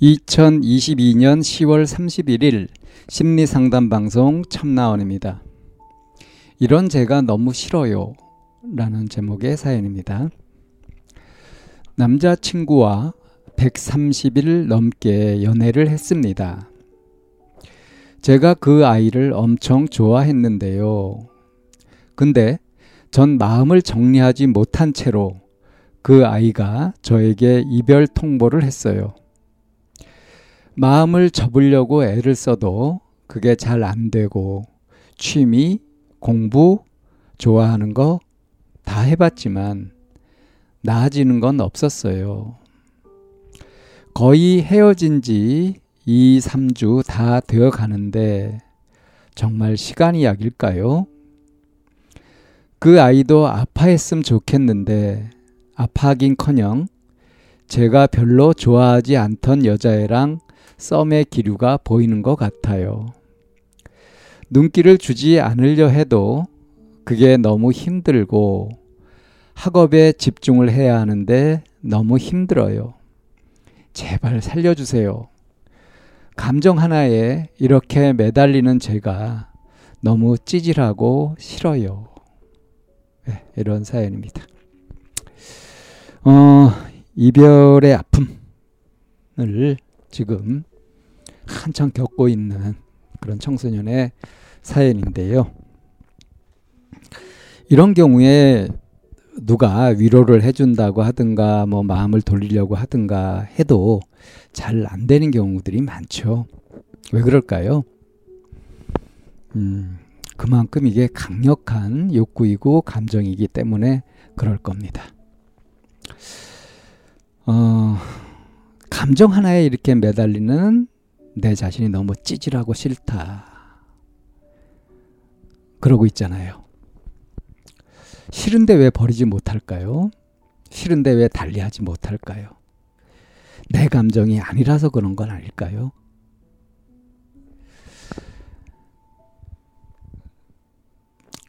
2022년 10월 31일 심리 상담 방송 참나원입니다. 이런 제가 너무 싫어요. 라는 제목의 사연입니다. 남자친구와 130일 넘게 연애를 했습니다. 제가 그 아이를 엄청 좋아했는데요. 근데 전 마음을 정리하지 못한 채로 그 아이가 저에게 이별 통보를 했어요. 마음을 접으려고 애를 써도 그게 잘 안 되고 취미, 공부, 좋아하는 거 다 해봤지만 나아지는 건 없었어요. 거의 헤어진 지 2, 3주 다 되어 가는데 정말 시간이 약일까요? 그 아이도 아파했으면 좋겠는데 아파하긴 커녕 제가 별로 좋아하지 않던 여자애랑 썸의 기류가 보이는 것 같아요. 눈길을 주지 않으려 해도 그게 너무 힘들고 학업에 집중을 해야 하는데 너무 힘들어요. 제발 살려주세요. 감정 하나에 이렇게 매달리는 제가 너무 찌질하고 싫어요. 네, 이런 사연입니다. 어, 이별의 아픔을 지금 한창 겪고 있는 그런 청소년의 사연인데요. 이런 경우에 누가 위로를 해준다고 하든가 뭐 마음을 돌리려고 하든가 해도 잘 안 되는 경우들이 많죠. 왜 그럴까요? 음, 그만큼 이게 강력한 욕구이고 감정이기 때문에 그럴 겁니다. 어, 감정 하나에 이렇게 매달리는 내 자신이 너무 찌질하고 싫다. 그러고 있잖아요. 싫은데 왜 버리지 못할까요? 싫은데 왜 달리하지 못할까요? 내 감정이 아니라서 그런 건 아닐까요?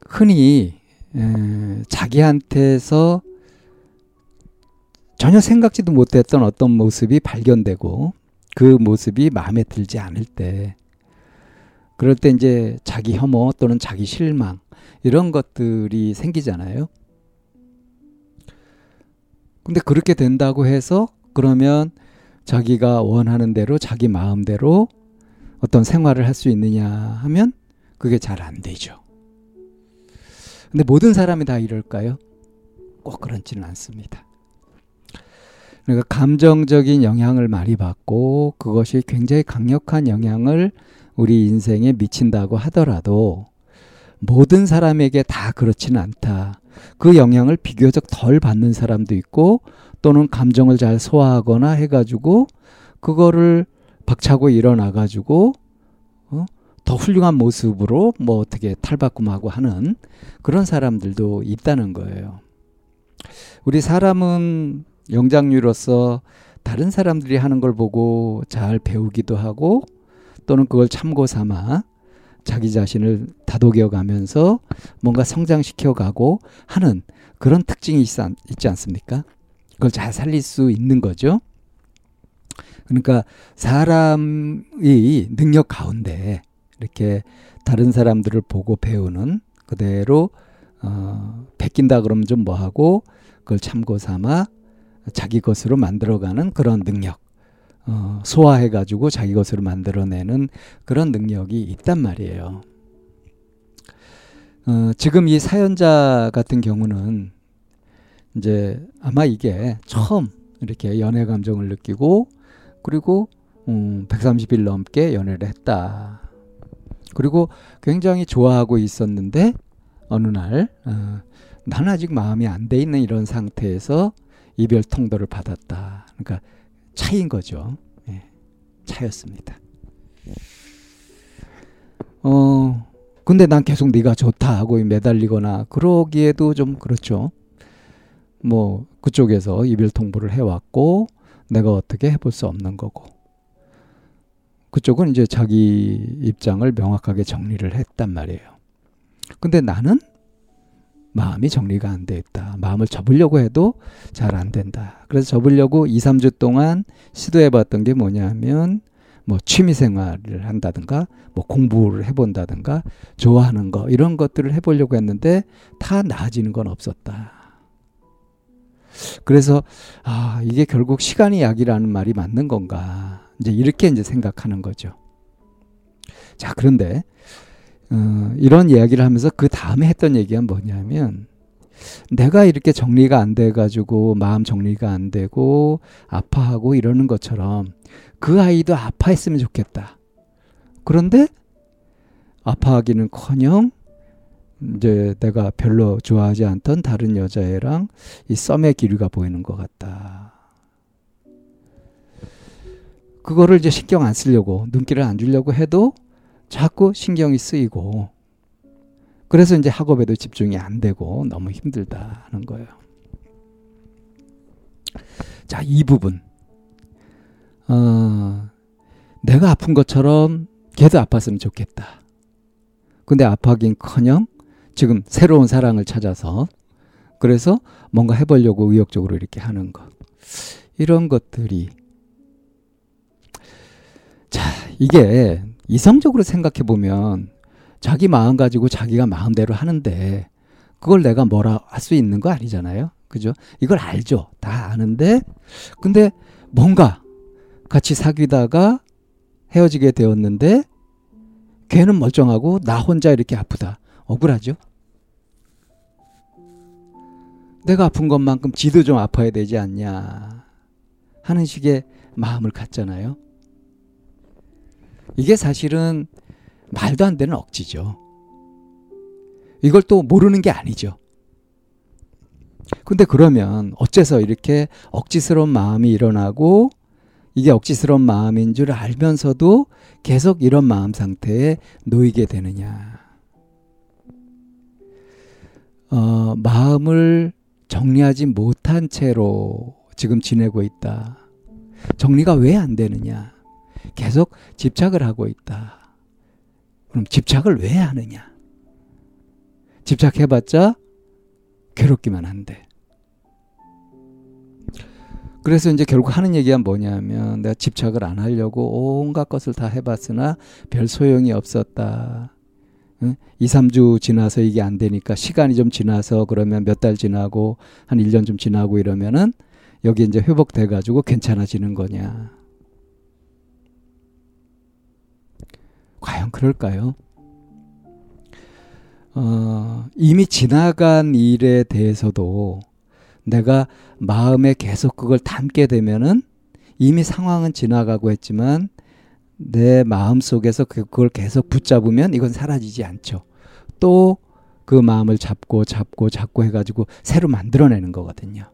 흔히 에, 자기한테서 전혀 생각지도 못했던 어떤 모습이 발견되고 그 모습이 마음에 들지 않을 때 그럴 때 이제 자기 혐오 또는 자기 실망 이런 것들이 생기잖아요. 근데 그렇게 된다고 해서 그러면 자기가 원하는 대로 자기 마음대로 어떤 생활을 할 수 있느냐 하면 그게 잘 안 되죠. 근데 모든 사람이 다 이럴까요? 꼭 그렇지는 않습니다. 그러니까 감정적인 영향을 많이 받고 그것이 굉장히 강력한 영향을 우리 인생에 미친다고 하더라도 모든 사람에게 다 그렇지는 않다. 그 영향을 비교적 덜 받는 사람도 있고 또는 감정을 잘 소화하거나 해가지고 그거를 박차고 일어나가지고 어? 더 훌륭한 모습으로 뭐 어떻게 탈바꿈하고 하는 그런 사람들도 있다는 거예요. 우리 사람은 영장류로서 다른 사람들이 하는 걸 보고 잘 배우기도 하고 또는 그걸 참고 삼아 자기 자신을 다독여 가면서 뭔가 성장시켜 가고 하는 그런 특징이 있지 않습니까? 그걸 잘 살릴 수 있는 거죠. 그러니까 사람이 능력 가운데 이렇게 다른 사람들을 보고 배우는 그대로 어, 베낀다 그러면 좀 뭐하고 그걸 참고 삼아 자기 것으로 만들어가는 그런 능력 어, 소화해가지고 자기 것으로 만들어내는 그런 능력이 있단 말이에요. 어, 지금 이 사연자 같은 경우는 이제 아마 이게 처음 이렇게 연애 감정을 느끼고 그리고 음, 130일 넘게 연애를 했다. 그리고 굉장히 좋아하고 있었는데 어느 날 어, 나는 아직 마음이 안 돼 있는 이런 상태에서 이별 통보를 받았다. 그러니까 차인 거죠. 예, 차였습니다. 어 근데 난 계속 네가 좋다 하고 매달리거나 그러기에도 좀 그렇죠. 뭐 그쪽에서 이별 통보를 해왔고 내가 어떻게 해볼 수 없는 거고 그쪽은 이제 자기 입장을 명확하게 정리를 했단 말이에요. 근데 나는 마음이 정리가 안 돼 있다. 마음을 접으려고 해도 잘 안 된다. 그래서 접으려고 2, 3주 동안 시도해 봤던 게 뭐냐면 뭐 취미 생활을 한다든가 뭐 공부를 해 본다든가 좋아하는 거 이런 것들을 해 보려고 했는데 다 나아지는 건 없었다. 그래서 아, 이게 결국 시간이 약이라는 말이 맞는 건가? 이제 이렇게 이제 생각하는 거죠. 자, 그런데 어, 이런 이야기를 하면서 그 다음에 했던 얘기가 뭐냐면 내가 이렇게 정리가 안 돼 가지고 마음 정리가 안 되고 아파하고 이러는 것처럼 그 아이도 아파했으면 좋겠다. 그런데 아파하기는 커녕 이제 내가 별로 좋아하지 않던 다른 여자애랑 이 썸의 기류가 보이는 것 같다. 그거를 이제 신경 안 쓰려고 눈길을 안 주려고 해도 자꾸 신경이 쓰이고 그래서 이제 학업에도 집중이 안 되고 너무 힘들다 하는 거예요. 자, 이 부분. 어, 내가 아픈 것처럼 걔도 아팠으면 좋겠다. 근데 아파하긴 커녕 지금 새로운 사랑을 찾아서 그래서 뭔가 해보려고 의욕적으로 이렇게 하는 것. 이런 것들이 자, 이게 이성적으로 생각해 보면 자기 마음 가지고 자기가 마음대로 하는데 그걸 내가 뭐라 할 수 있는 거 아니잖아요. 그죠? 이걸 알죠. 다 아는데 근데 뭔가 같이 사귀다가 헤어지게 되었는데 걔는 멀쩡하고 나 혼자 이렇게 아프다. 억울하죠? 내가 아픈 것만큼 지도 좀 아파야 되지 않냐 하는 식의 마음을 갖잖아요. 이게 사실은 말도 안 되는 억지죠. 이걸 또 모르는 게 아니죠. 근데 그러면 어째서 이렇게 억지스러운 마음이 일어나고 이게 억지스러운 마음인 줄 알면서도 계속 이런 마음 상태에 놓이게 되느냐. 어, 마음을 정리하지 못한 채로 지금 지내고 있다. 정리가 왜 안 되느냐? 계속 집착을 하고 있다. 그럼 집착을 왜 하느냐? 집착해봤자 괴롭기만 한데. 그래서 이제 결국 하는 얘기가 뭐냐면 내가 집착을 안 하려고 온갖 것을 다 해봤으나 별 소용이 없었다. 응? 2, 3주 지나서 이게 안 되니까 시간이 좀 지나서 그러면 몇 달 지나고 한 1년 좀 지나고 이러면은 여기 이제 회복돼 가지고 괜찮아지는 거냐. 과연 그럴까요? 어, 이미 지나간 일에 대해서도 내가 마음에 계속 그걸 담게 되면은 이미 상황은 지나가고 했지만 내 마음 속에서 그, 그걸 계속 붙잡으면 이건 사라지지 않죠. 또 그 마음을 잡고 잡고 잡고 해가지고 새로 만들어내는 거거든요.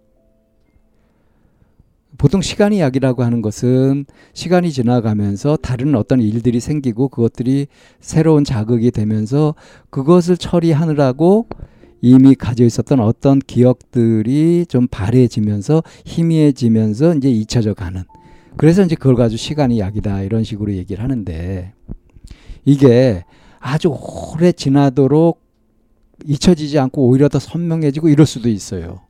보통 시간 이야기라고 하는 것은 시간이 지나가면서 다른 어떤 일들이 생기고 그것들이 새로운 자극이 되면서 그것을 처리하느라고 이미 가지고 있었던 어떤 기억들이 좀 발해지면서 희미해지면서 이제 잊혀져 가는. 그래서 이제 그걸 가지고 시간이 약이다 이런 식으로 얘기를 하는데 이게 아주 오래 지나도록 잊혀지지 않고 오히려 더 선명해지고 이럴 수도 있어요.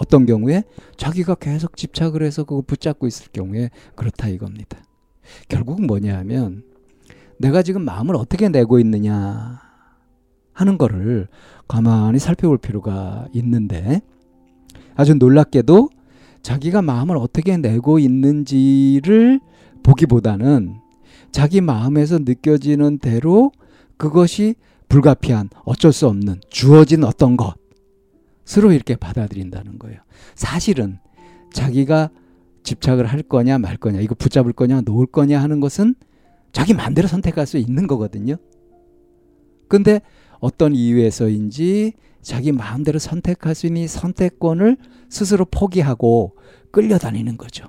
어떤 경우에 자기가 계속 집착을 해서 그거 붙잡고 있을 경우에 그렇다 이겁니다. 결국 뭐냐 하면 내가 지금 마음을 어떻게 내고 있느냐 하는 거를 가만히 살펴볼 필요가 있는데 아주 놀랍게도 자기가 마음을 어떻게 내고 있는지를 보기보다는 자기 마음에서 느껴지는 대로 그것이 불가피한 어쩔 수 없는 주어진 어떤 것 스스로 이렇게 받아들인다는 거예요. 사실은 자기가 집착을 할 거냐 말 거냐 이거 붙잡을 거냐 놓을 거냐 하는 것은 자기 마음대로 선택할 수 있는 거거든요. 근데 어떤 이유에서인지 자기 마음대로 선택할 수 있는 이 선택권을 스스로 포기하고 끌려다니는 거죠.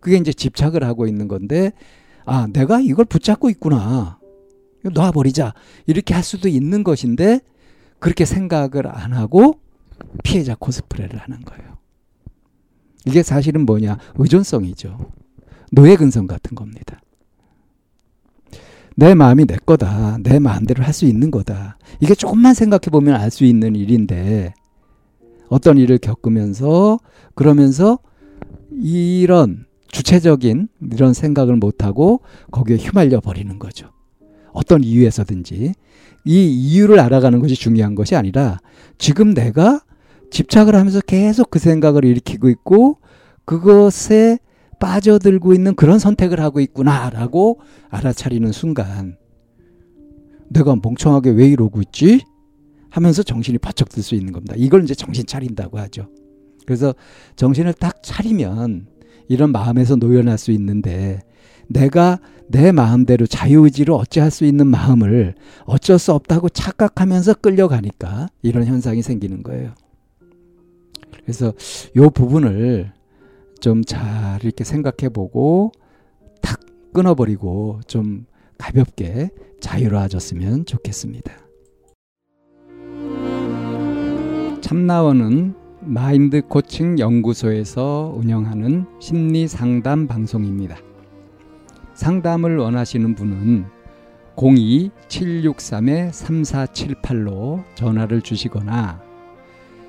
그게 이제 집착을 하고 있는 건데, 아, 내가 이걸 붙잡고 있구나. 놔버리자. 이렇게 할 수도 있는 것인데, 그렇게 생각을 안 하고 피해자 코스프레를 하는 거예요. 이게 사실은 뭐냐? 의존성이죠. 노예 근성 같은 겁니다. 내 마음이 내 거다. 내 마음대로 할 수 있는 거다. 이게 조금만 생각해 보면 알 수 있는 일인데 어떤 일을 겪으면서 그러면서 이런 주체적인 이런 생각을 못 하고 거기에 휘말려 버리는 거죠. 어떤 이유에서든지 이 이유를 알아가는 것이 중요한 것이 아니라 지금 내가 집착을 하면서 계속 그 생각을 일으키고 있고 그것에 빠져들고 있는 그런 선택을 하고 있구나라고 알아차리는 순간 내가 멍청하게 왜 이러고 있지? 하면서 정신이 바짝 들 수 있는 겁니다. 이걸 이제 정신 차린다고 하죠. 그래서 정신을 딱 차리면 이런 마음에서 노연할 수 있는데 내가 내 마음대로 자유의지로 어찌할 수 있는 마음을 어쩔 수 없다고 착각하면서 끌려가니까 이런 현상이 생기는 거예요. 그래서 요 부분을 좀 잘 이렇게 생각해 보고 탁 끊어버리고 좀 가볍게 자유로워졌으면 좋겠습니다. 참나원은 마인드 코칭 연구소에서 운영하는 심리 상담 방송입니다. 상담을 원하시는 분은 02-763-3478로 전화를 주시거나